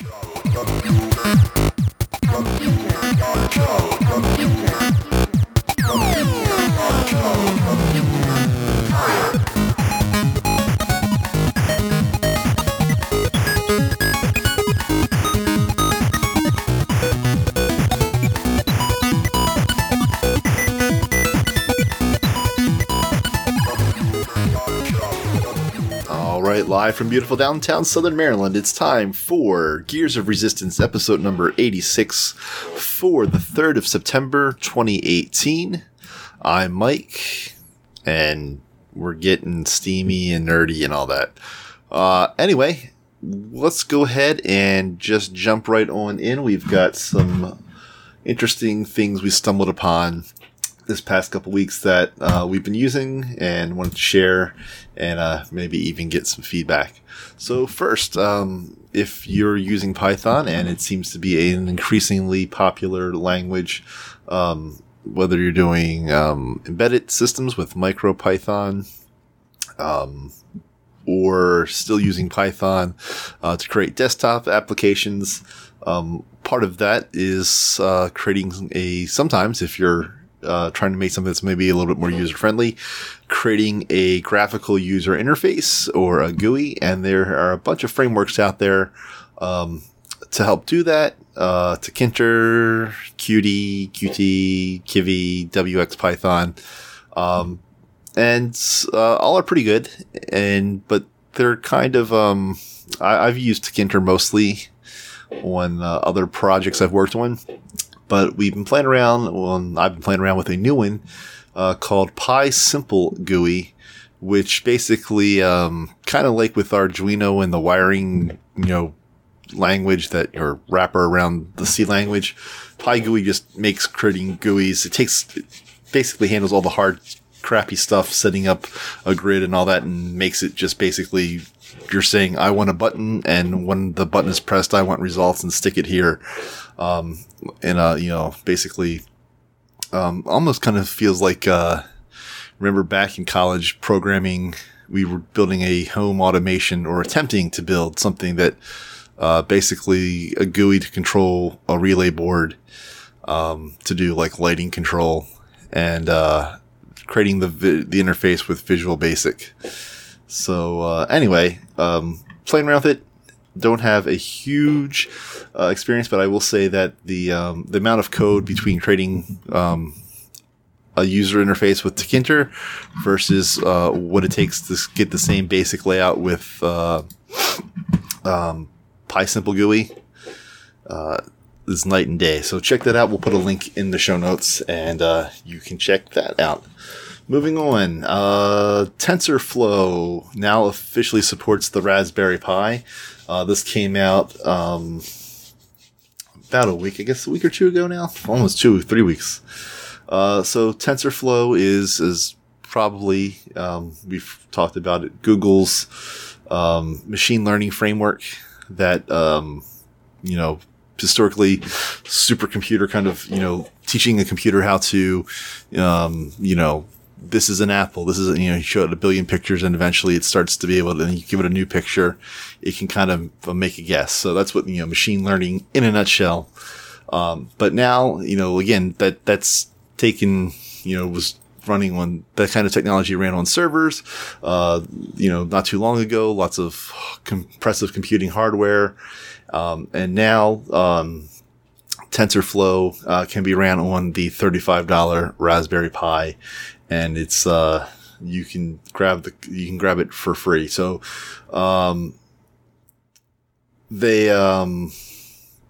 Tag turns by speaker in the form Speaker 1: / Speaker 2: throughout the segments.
Speaker 1: All right, live from beautiful downtown Southern Maryland, it's time for Gears of Resistance episode number 86 for the 3rd of September 2018. I'm Mike, and we're getting steamy and nerdy and all that. Uh, anyway, let's go ahead and just jump right on in. We've got some interesting things we stumbled upon this past couple weeks that uh, we've been using and wanted to share and uh, maybe even get some feedback. So first, um, if you're using Python and it seems to be an increasingly popular language, um, whether you're doing um, embedded systems with MicroPython, um, or still using Python uh, to create desktop applications, um, part of that is uh, creating a sometimes if you're uh, trying to make something that's maybe a little bit more user friendly, creating a graphical user interface or a GUI. And there are a bunch of frameworks out there um, to help do that. Uh, Tkinter, Qt, Qt, Kivy, WX Python. Um, and uh, all are pretty good. And, but they're kind of, um, I, have used Tkinter mostly on uh, other projects I've worked on but we've been playing around. Well, I've been playing around with a new one uh, called PySimple GUI, which basically um, kind of like with Arduino and the wiring, you know, language that or wrapper around the C language. PyGUI just makes creating GUIs. It takes it basically handles all the hard, crappy stuff, setting up a grid and all that, and makes it just basically you're saying I want a button, and when the button is pressed, I want results, and stick it here. Um, and uh, you know, basically, um, almost kind of feels like uh, remember back in college programming, we were building a home automation or attempting to build something that uh, basically a GUI to control a relay board um, to do like lighting control and uh, creating the vi- the interface with Visual Basic. So uh, anyway, um, playing around with it, don't have a huge uh, experience, but I will say that the um, the amount of code between creating um, a user interface with Tkinter versus uh, what it takes to get the same basic layout with uh, um, PySimple GUI uh, is night and day. So check that out. We'll put a link in the show notes, and uh, you can check that out. Moving on, uh, TensorFlow now officially supports the Raspberry Pi. Uh, this came out um, about a week, I guess, a week or two ago now, almost two, three weeks. Uh, so TensorFlow is is probably um, we've talked about it. Google's um, machine learning framework that um, you know historically supercomputer kind of you know teaching a computer how to um, you know this is an apple. This is, you know, you show it a billion pictures and eventually it starts to be able to, you give it a new picture. It can kind of make a guess. So that's what, you know, machine learning in a nutshell. Um, but now, you know, again, that, that's taken, you know, was running on that kind of technology ran on servers, uh, you know, not too long ago, lots of compressive computing hardware. Um, and now, um, TensorFlow uh, can be ran on the $35 Raspberry Pi and it's uh you can grab the you can grab it for free. So um they um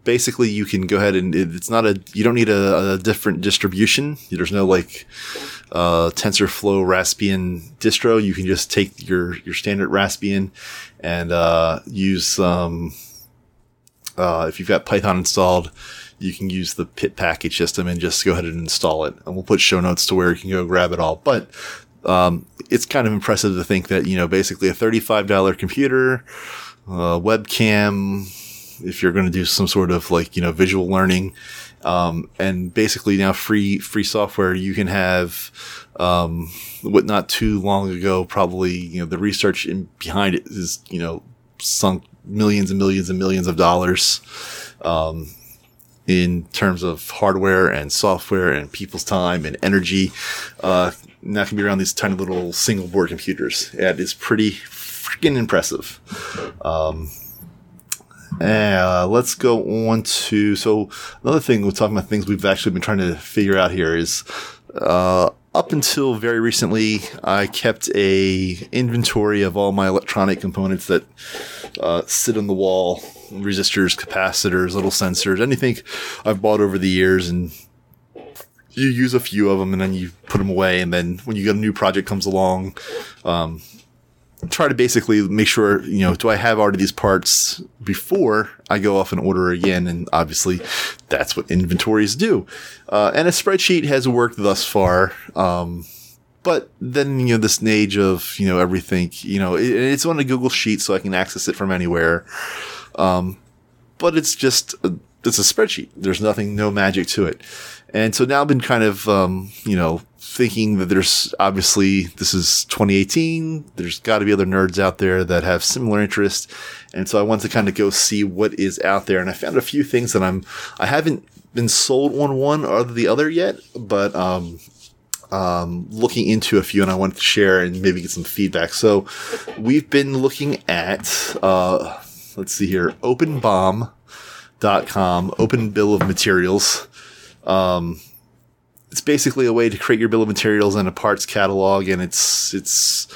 Speaker 1: basically you can go ahead and it's not a you don't need a, a different distribution. There's no like uh, TensorFlow Raspbian distro. You can just take your your standard Raspbian and uh, use um, uh, if you've got Python installed, you can use the pip package system and just go ahead and install it. And we'll put show notes to where you can go grab it all. But um, it's kind of impressive to think that, you know, basically a $35 computer, uh, webcam, if you're going to do some sort of like, you know, visual learning, um, and basically now free, free software, you can have, um, what not too long ago, probably, you know, the research in behind it is, you know, sunk millions and millions and millions of dollars. Um, in terms of hardware and software and people's time and energy, uh, not can be around these tiny little single board computers. It is pretty freaking impressive. Um, uh, let's go on to so another thing we're talking about things we've actually been trying to figure out here is uh, up until very recently I kept a inventory of all my electronic components that uh, sit on the wall resistors capacitors little sensors anything I've bought over the years and you use a few of them and then you put them away and then when you get a new project comes along um, try to basically make sure, you know, do I have already these parts before I go off and order again? And obviously that's what inventories do. Uh, and a spreadsheet has worked thus far. Um, but then, you know, this age of, you know, everything, you know, it, it's on a Google sheet so I can access it from anywhere. Um, but it's just, a, it's a spreadsheet. There's nothing, no magic to it. And so now I've been kind of, um, you know, thinking that there's obviously this is 2018. There's got to be other nerds out there that have similar interests. And so I wanted to kind of go see what is out there. And I found a few things that I'm, I haven't been sold on one or the other yet, but, um, um, looking into a few and I wanted to share and maybe get some feedback. So we've been looking at, uh, let's see here, openbom.com, open bill of materials. Um, it's basically a way to create your bill of materials and a parts catalog, and it's it's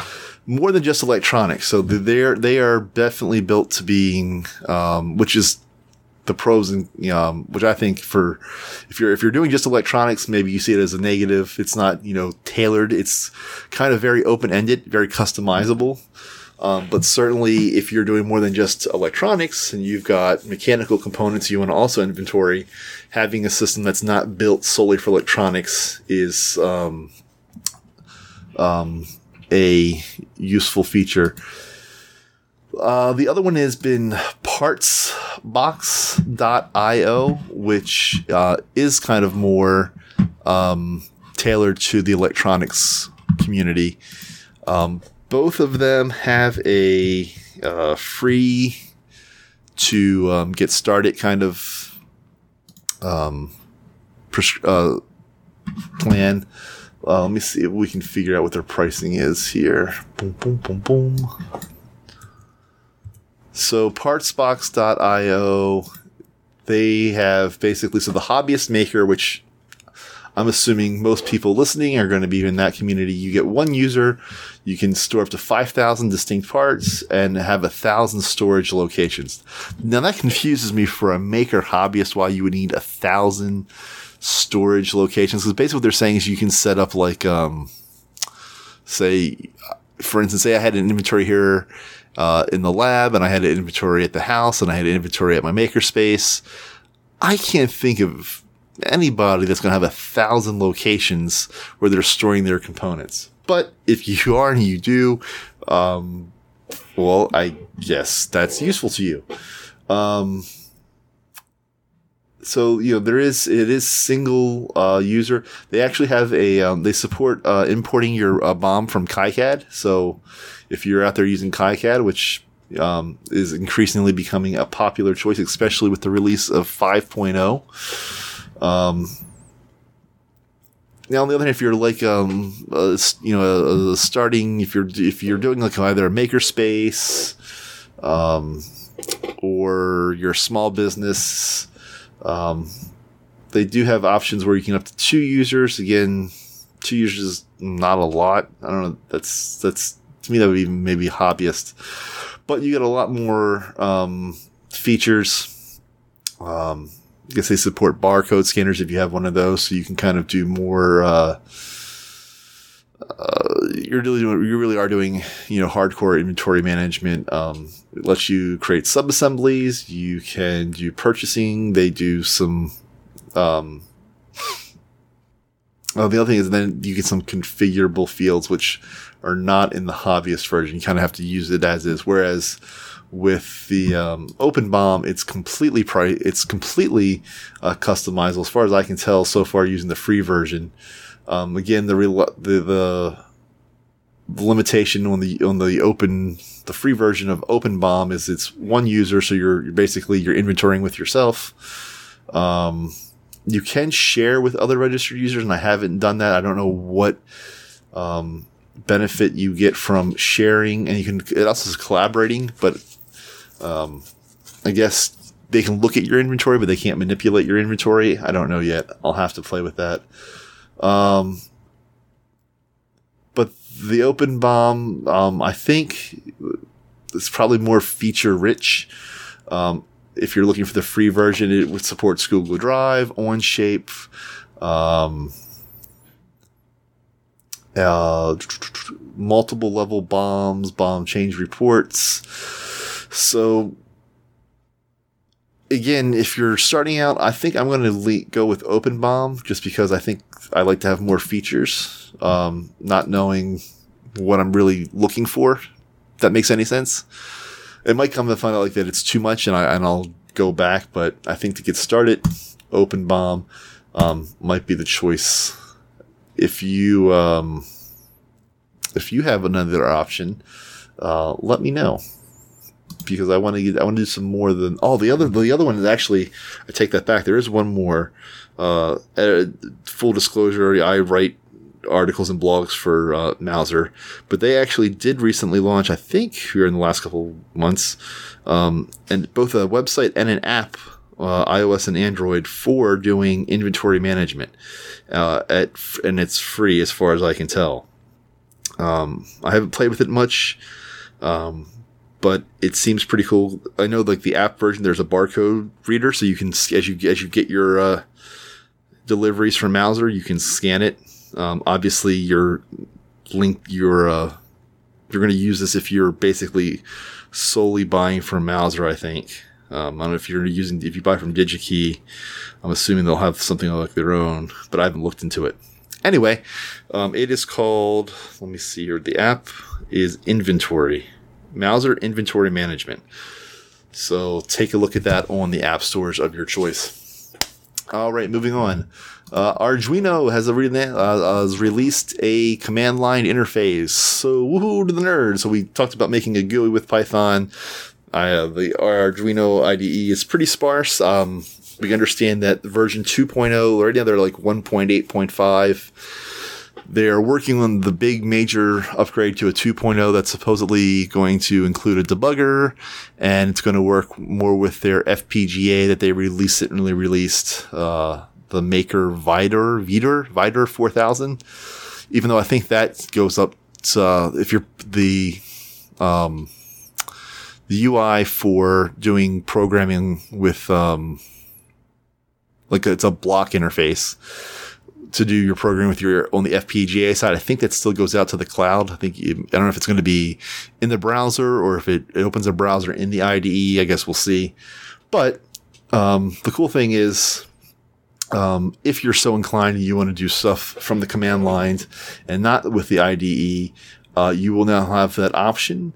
Speaker 1: more than just electronics. So they're they are definitely built to being, um, which is the pros and um, which I think for if you're if you're doing just electronics, maybe you see it as a negative. It's not you know tailored. It's kind of very open ended, very customizable. Um, but certainly, if you're doing more than just electronics and you've got mechanical components you want to also inventory, having a system that's not built solely for electronics is um, um, a useful feature. Uh, the other one has been partsbox.io, which uh, is kind of more um, tailored to the electronics community. Um, both of them have a uh, free to um, get started kind of um, pres- uh, plan. Uh, let me see if we can figure out what their pricing is here. Boom, boom, boom, boom. So partsbox.io, they have basically so the hobbyist maker, which I'm assuming most people listening are going to be in that community. You get one user, you can store up to 5,000 distinct parts and have a thousand storage locations. Now that confuses me for a maker hobbyist why you would need a thousand storage locations. Because basically what they're saying is you can set up like, um, say, for instance, say I had an inventory here uh, in the lab and I had an inventory at the house and I had an inventory at my makerspace. I can't think of anybody that's going to have a thousand locations where they're storing their components. But if you are and you do, um, well, I guess that's useful to you. Um, so you know there is it is single uh, user. They actually have a um, they support uh, importing your uh, BOM from KiCad. So if you're out there using KiCad, which um, is increasingly becoming a popular choice, especially with the release of 5.0. Um, now, on the other hand, if you're like, um, you know, uh, starting, if you're if you're doing like either a makerspace, um, or your small business, um, they do have options where you can up to two users. Again, two users is not a lot. I don't know. That's that's to me that would be maybe hobbyist, but you get a lot more um, features. Um, I guess they support barcode scanners if you have one of those, so you can kind of do more. Uh, uh, you're really doing, you really are doing you know hardcore inventory management. Um, it lets you create sub assemblies. You can do purchasing. They do some. Um, oh, the other thing is then you get some configurable fields which are not in the hobbyist version. You kind of have to use it as is. Whereas with the um, open BOM it's completely pri- it's completely uh, customizable as far as i can tell so far using the free version um, again the, re- the the limitation on the on the open the free version of OpenBOM is it's one user, so you're, you're basically you're inventorying with yourself. Um, you can share with other registered users, and I haven't done that. I don't know what um, benefit you get from sharing, and you can. It also is collaborating, but um, I guess they can look at your inventory, but they can't manipulate your inventory. I don't know yet. I'll have to play with that. Um, but the OpenBOM, um, I think it's probably more feature rich. Um, if you're looking for the free version, it would support Google Drive, OnShape, um, uh, multiple level BOMs, BOM change reports. So again, if you're starting out, I think I'm going to le- go with OpenBOM just because I think I like to have more features, um, not knowing what I'm really looking for. That makes any sense. It might come to find out like that it's too much, and I and I'll go back. But I think to get started, OpenBOM um, might be the choice. If you um, if you have another option, uh, let me know because I want to I want to do some more than oh the other the other one is actually I take that back there is one more uh, full disclosure I write articles and blogs for uh, Mouser but they actually did recently launch I think here in the last couple months um, and both a website and an app uh, iOS and Android for doing inventory management uh, at and it's free as far as I can tell. Um, I haven't played with it much um, but it seems pretty cool. I know like the app version, there's a barcode reader, so you can as you as you get your uh, deliveries from Mouser, you can scan it. Um, obviously, your link your uh, you're going to use this if you're basically solely buying from Mouser. I think. Um, I don't know if you're using if you buy from DigiKey. I'm assuming they'll have something like their own, but I haven't looked into it. Anyway, um, it is called. Let me see here. The app is Inventory. Mouser Inventory Management. So take a look at that on the app stores of your choice. All right, moving on. Uh, Arduino has, re- uh, has released a command line interface. So woohoo to the nerds! So we talked about making a GUI with Python. Uh, the Arduino IDE is pretty sparse. Um, we understand that version 2.0 right now they're like 1.8.5 they're working on the big major upgrade to a 2.0 that's supposedly going to include a debugger and it's going to work more with their FPGA that they recently released, uh, the Maker Vidor, Vidor, Vidor 4000. Even though I think that goes up to, uh, if you're the, um, the UI for doing programming with, um, like it's a block interface to do your programming with your on the FPGA side. I think that still goes out to the cloud. I think I don't know if it's going to be in the browser or if it, it opens a browser in the IDE. I guess we'll see. But um, the cool thing is, um, if you're so inclined you want to do stuff from the command lines and not with the IDE, uh, you will now have that option.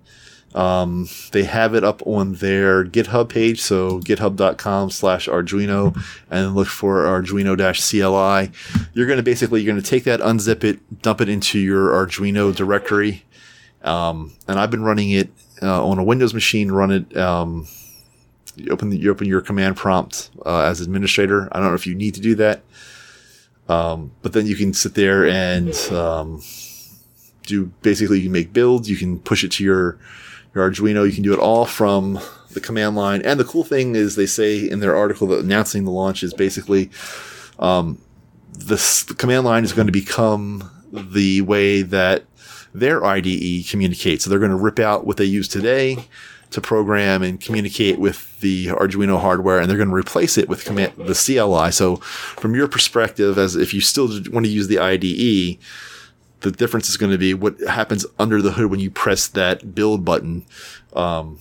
Speaker 1: Um, they have it up on their GitHub page, so github.com slash Arduino, and look for Arduino-CLI. You're going to basically, you're going to take that, unzip it, dump it into your Arduino directory. Um, and I've been running it uh, on a Windows machine, run it, um, you open, the, you open your command prompt uh, as administrator. I don't know if you need to do that. Um, but then you can sit there and um, do basically you can make builds, you can push it to your your Arduino. You can do it all from the command line. And the cool thing is, they say in their article that announcing the launch is basically um, this the command line is going to become the way that their IDE communicates. So they're going to rip out what they use today to program and communicate with the Arduino hardware, and they're going to replace it with command, the CLI. So, from your perspective, as if you still want to use the IDE, the difference is going to be what happens under the hood when you press that build button. Um,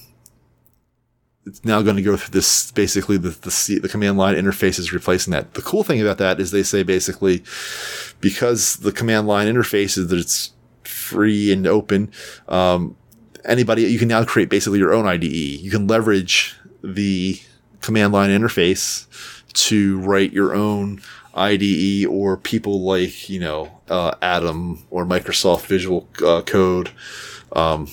Speaker 1: it's now going to go through this basically the, the, the command line interface is replacing that. The cool thing about that is they say basically because the command line interface is that it's free and open. Um, anybody you can now create basically your own IDE. You can leverage the command line interface to write your own IDE or people like, you know, uh, Atom or Microsoft Visual uh, Code um,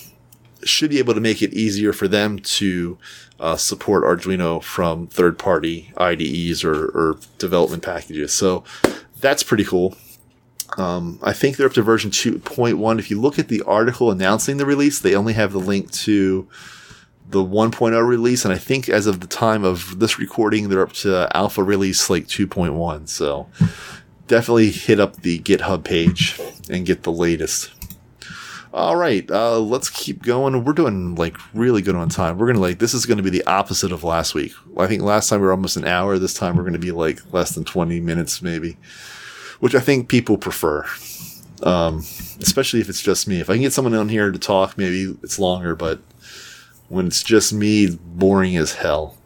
Speaker 1: should be able to make it easier for them to uh, support Arduino from third party IDEs or, or, development packages. So that's pretty cool. Um, I think they're up to version 2.1. If you look at the article announcing the release, they only have the link to the 1.0 release, and I think as of the time of this recording, they're up to alpha release like 2.1. So definitely hit up the GitHub page and get the latest. All right, uh, let's keep going. We're doing like really good on time. We're gonna like this is gonna be the opposite of last week. I think last time we were almost an hour. This time we're gonna be like less than 20 minutes, maybe, which I think people prefer. Um, especially if it's just me. If I can get someone on here to talk, maybe it's longer, but when it's just me, boring as hell.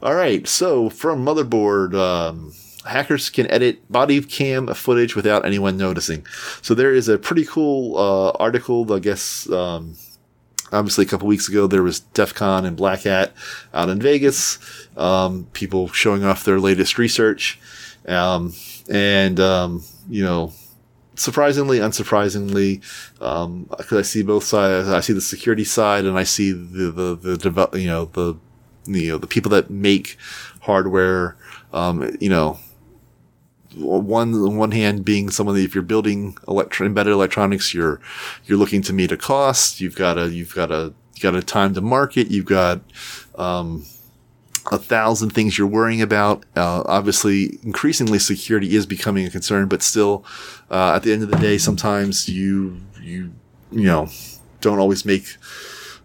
Speaker 1: All right, so from motherboard, um, hackers can edit body cam footage without anyone noticing. So there is a pretty cool uh, article, I guess. Um, obviously, a couple weeks ago, there was DEF CON and Black Hat out in Vegas. Um, people showing off their latest research. Um, and, um, you know, surprisingly, unsurprisingly, because um, I see both sides. I see the security side, and I see the the the develop, you know the you know the people that make hardware. Um, you know, one on one hand being someone that if you're building electro- embedded electronics, you're you're looking to meet a cost. You've got a you've got a you got a time to market. You've got um, a thousand things you're worrying about. Uh, obviously, increasingly security is becoming a concern, but still, uh, at the end of the day, sometimes you you you know don't always make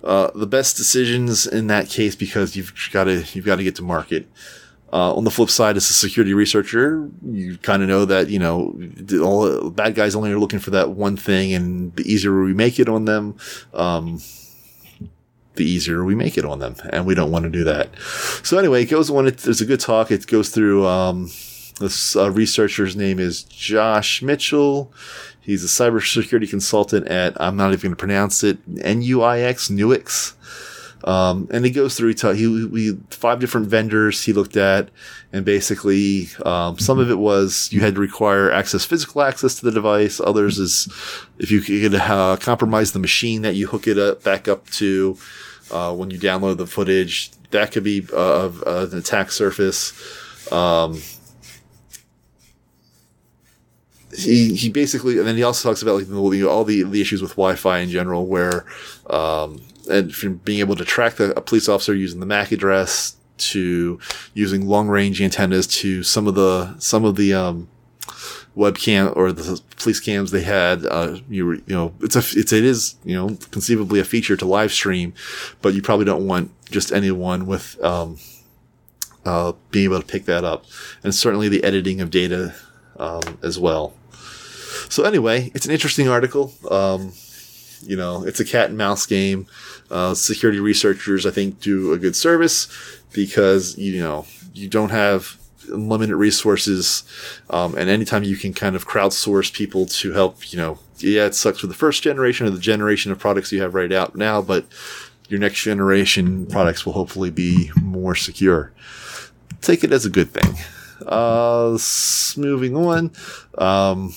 Speaker 1: uh, the best decisions in that case because you've got to you've got to get to market. Uh, on the flip side, as a security researcher, you kind of know that you know all bad guys only are looking for that one thing, and the easier we make it on them, um, the easier we make it on them, and we don't want to do that. So anyway, it goes when it, there's a good talk. It goes through. Um, this uh, researcher's name is Josh Mitchell. He's a cybersecurity consultant at I'm not even going to pronounce it NUIX Nuix. Um, and he goes through, he, he, five different vendors he looked at, and basically, um, some of it was you had to require access, physical access to the device. Others is if you could uh, compromise the machine that you hook it up back up to, uh, when you download the footage, that could be uh, an attack surface. Um, he, he basically, and then he also talks about like all the, the issues with Wi-Fi in general, where um, and from being able to track the, a police officer using the MAC address to using long range antennas to some of the some of the um, webcam or the police cams they had. Uh, you you know it's a it's it is you know conceivably a feature to live stream, but you probably don't want just anyone with um, uh, being able to pick that up, and certainly the editing of data um, as well. So anyway, it's an interesting article. Um, you know, it's a cat and mouse game. Uh, security researchers, I think, do a good service because, you know, you don't have limited resources. Um, and anytime you can kind of crowdsource people to help, you know, yeah, it sucks for the first generation or the generation of products you have right out now, but your next generation products will hopefully be more secure. Take it as a good thing. Uh, moving on. Um,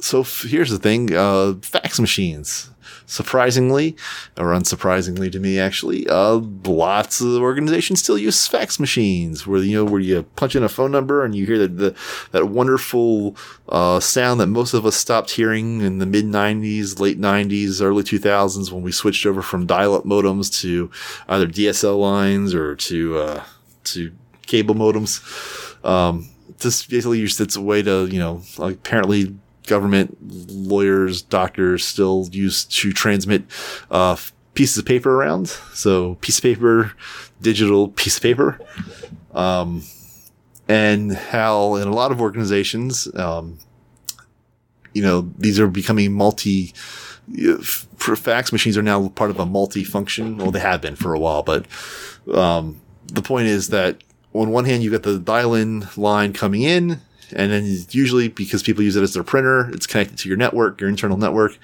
Speaker 1: so f- here's the thing uh, fax machines. Surprisingly or unsurprisingly to me actually uh, lots of organizations still use fax machines where you know where you punch in a phone number and you hear the that wonderful uh, sound that most of us stopped hearing in the mid 90s late 90s early 2000s when we switched over from dial-up modems to either dsl lines or to uh, to cable modems. Um, just basically used it's a way to you know apparently government lawyers, doctors still use to transmit uh, pieces of paper around. So piece of paper, digital piece of paper. Um, and how in a lot of organizations, um, you know, these are becoming multi, fax machines are now part of a multi-function. Well, they have been for a while, but, um, the point is that on one hand, you've got the dial-in line coming in, and then usually because people use it as their printer, it's connected to your network, your internal network.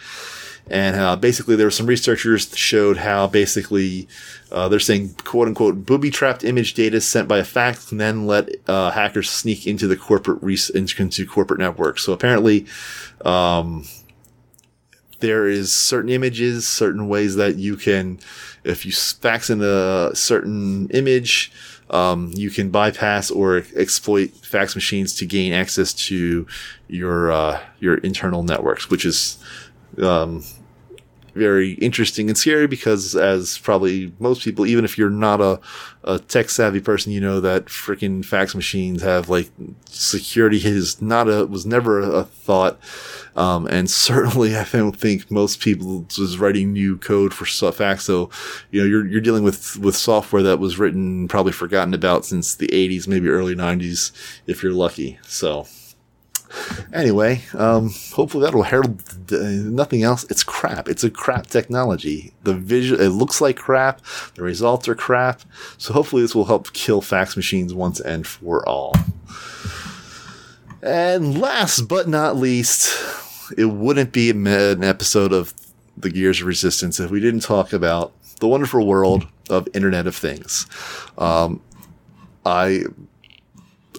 Speaker 1: and uh, basically there were some researchers that showed how basically uh, they're saying quote unquote booby trapped image data sent by a fax and then let uh, hackers sneak into the corporate re- into corporate networks. So apparently, um, there is certain images, certain ways that you can, if you fax in a certain image, um, you can bypass or exploit fax machines to gain access to your uh, your internal networks, which is um, very interesting and scary because, as probably most people, even if you're not a, a tech savvy person, you know that freaking fax machines have like security is not a was never a, thought. Um, and certainly, I don't think most people was writing new code for fax. So, you know, you're, you're dealing with, with software that was written, probably forgotten about since the 80s, maybe early 90s, if you're lucky. So, anyway, um, hopefully that'll herald uh, nothing else. It's crap. It's a crap technology. The visual, it looks like crap. The results are crap. So hopefully this will help kill fax machines once and for all. And last but not least, it wouldn't be an episode of the Gears of Resistance if we didn't talk about the wonderful world of Internet of Things. Um, I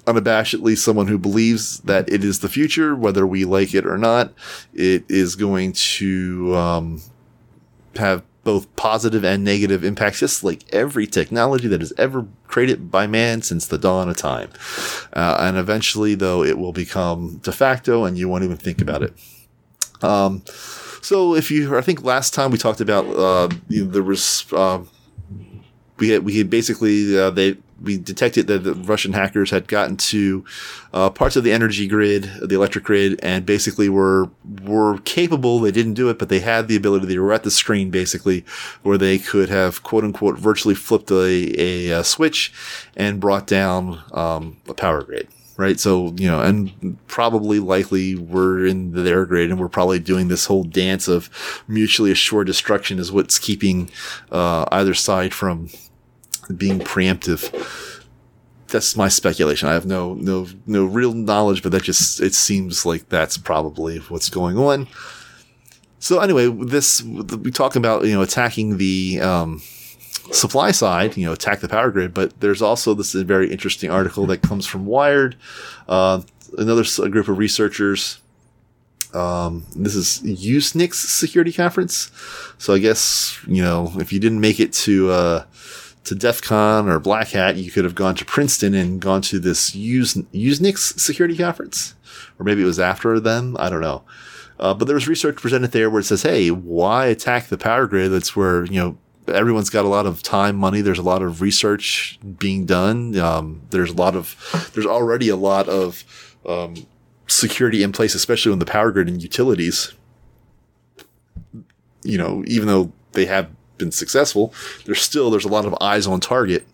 Speaker 1: unabashedly someone who believes that it is the future, whether we like it or not. It is going to um, have both positive and negative impacts, just like every technology that is ever created by man since the dawn of time. Uh, and eventually, though, it will become de facto, and you won't even think about it. Um, so, if you, I think last time we talked about uh, you know, there was. Uh, we had, we had basically uh, they we detected that the Russian hackers had gotten to uh, parts of the energy grid, the electric grid, and basically were were capable. They didn't do it, but they had the ability. They were at the screen basically, where they could have quote unquote virtually flipped a, a, a switch and brought down um, a power grid. Right. So, you know, and probably likely we're in their grid and we're probably doing this whole dance of mutually assured destruction is what's keeping uh, either side from being preemptive. That's my speculation. I have no no no real knowledge, but that just it seems like that's probably what's going on. So anyway, this we talk about you know attacking the um, supply side, you know, attack the power grid, but there's also this very interesting article that comes from Wired, uh, another group of researchers. Um, this is Usenix Security Conference. So I guess, you know, if you didn't make it to, uh, to DEF CON or Black Hat, you could have gone to Princeton and gone to this Usenix security conference. Or maybe it was after them. I don't know. Uh, but there was research presented there where it says, hey, why attack the power grid? That's where, you know, everyone's got a lot of time, money. There's a lot of research being done. Um, there's a lot of, there's already a lot of um, security in place, especially on the power grid and utilities. You know, even though they have been successful, there's still there's a lot of eyes on target.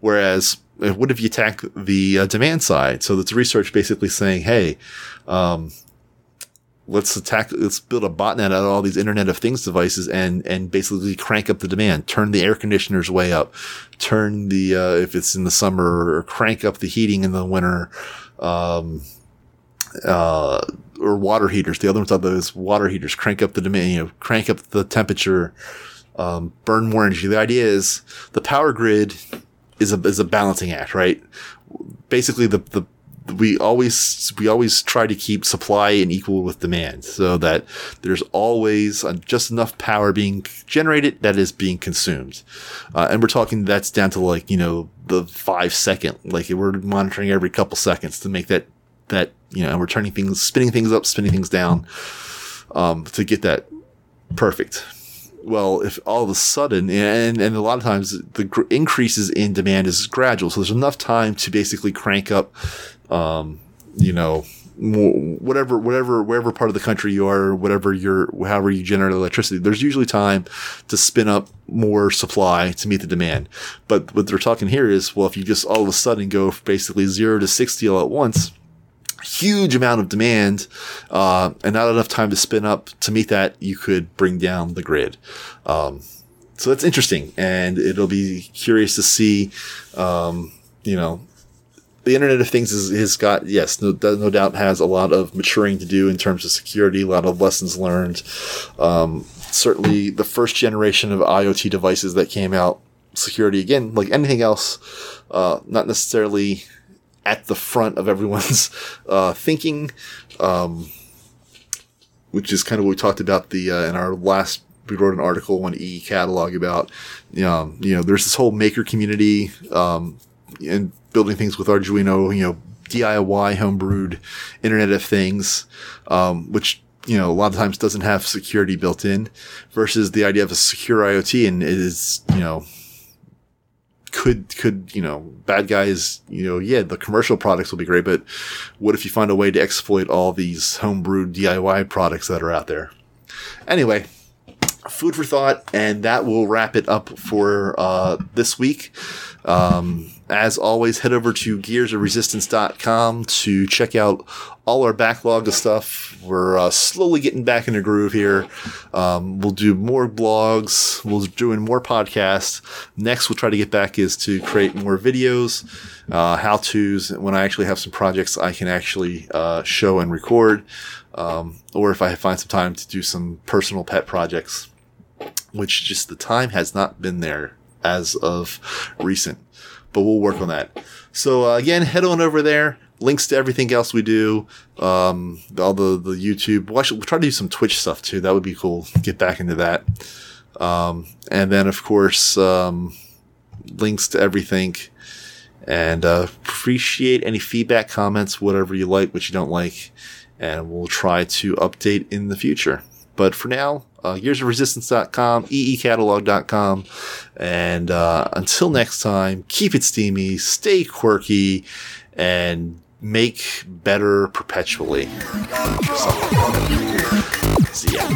Speaker 1: Whereas, uh, what if you attack the uh, demand side? So that's research basically saying, hey, um, let's attack, let's build a botnet out of all these Internet of Things devices and and basically crank up the demand, turn the air conditioners way up, turn the uh, if it's in the summer, or crank up the heating in the winter. Um, uh, or water heaters. The other one's are those water heaters crank up the demand, you know, crank up the temperature, um, burn more energy. The idea is the power grid is a is a balancing act, right? Basically, the the we always we always try to keep supply and equal with demand, so that there's always just enough power being generated that is being consumed, uh, and we're talking that's down to like you know the five second, like we're monitoring every couple seconds to make that that you know, and we're turning things, spinning things up, spinning things down, um, to get that perfect well, if all of a sudden, and, and a lot of times the gr- increases in demand is gradual. So there's enough time to basically crank up, um, you know, whatever, whatever, wherever part of the country you are, whatever you're, however you generate electricity, there's usually time to spin up more supply to meet the demand. But what they're talking here is, well, if you just all of a sudden go basically zero to 60 all at once, huge amount of demand uh, and not enough time to spin up to meet that, you could bring down the grid. Um, so that's interesting, and it'll be curious to see, um, you know, the Internet of Things is, has got, yes, no, no doubt has a lot of maturing to do in terms of security, a lot of lessons learned. Um, certainly the first generation of IoT devices that came out, security, again, like anything else, uh, not necessarily at the front of everyone's uh, thinking, um, which is kind of what we talked about the uh, in our last. We wrote an article on e catalog about, um, you know, there's this whole maker community, um, and building things with Arduino, you know, DIY homebrewed Internet of Things, um, which you know a lot of times doesn't have security built in, versus the idea of a secure IoT and it is you know could could you know bad guys you know yeah the commercial products will be great but what if you find a way to exploit all these homebrewed DIY products that are out there? Anyway food for thought and that will wrap it up for uh, this week um, as always, head over to gearsofresistance.com to check out all our backlog of stuff. We're uh, slowly getting back in the groove here. Um, we'll do more blogs. We'll doing more podcasts. Next, we'll try to get back is to create more videos, uh, how tos. When I actually have some projects I can actually uh, show and record, um, or if I find some time to do some personal pet projects, which just the time has not been there as of recent but we'll work on that. So uh, again, head on over there. Links to everything else we do, um, all the the YouTube. We'll, actually, we'll try to do some Twitch stuff too. That would be cool. Get back into that. Um, and then of course um, links to everything. And uh, appreciate any feedback, comments, whatever you like, what you don't like, and we'll try to update in the future. But for now, uh, gearsofresistance.com, eecatalog.com. And uh, until next time, keep it steamy, stay quirky, and make better perpetually. See ya.